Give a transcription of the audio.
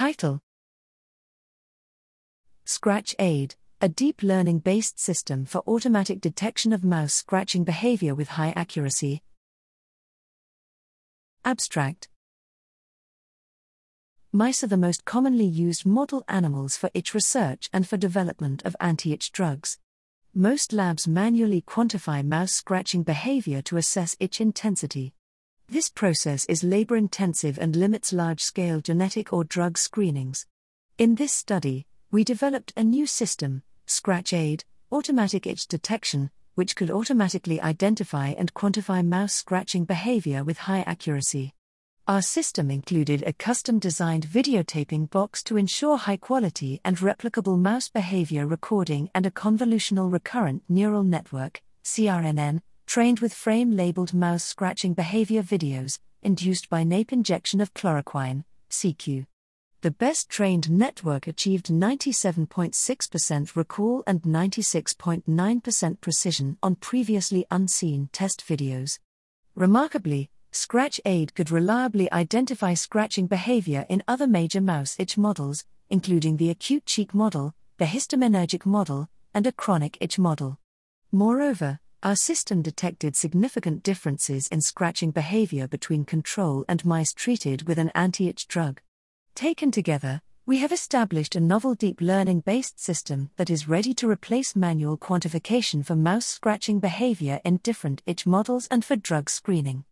Title Scratch Aid, a deep learning based system for automatic detection of mouse scratching behavior with high accuracy. Abstract Mice are the most commonly used model animals for itch research and for development of anti itch drugs. Most labs manually quantify mouse scratching behavior to assess itch intensity. This process is labor intensive and limits large scale genetic or drug screenings. In this study, we developed a new system, Scratch Aid, automatic itch detection, which could automatically identify and quantify mouse scratching behavior with high accuracy. Our system included a custom designed videotaping box to ensure high quality and replicable mouse behavior recording and a convolutional recurrent neural network, CRNN, trained with frame labeled mouse scratching behavior videos, induced by nape injection of chloroquine, CQ. The best trained network achieved 97.6% recall and 96.9% precision on previously unseen test videos. Remarkably, Scratch Aid could reliably identify scratching behavior in other major mouse itch models, including the acute cheek model, the histaminergic model, and a chronic itch model. Moreover, our system detected significant differences in scratching behavior between control and mice treated with an anti itch drug. Taken together, we have established a novel deep learning based system that is ready to replace manual quantification for mouse scratching behavior in different itch models and for drug screening.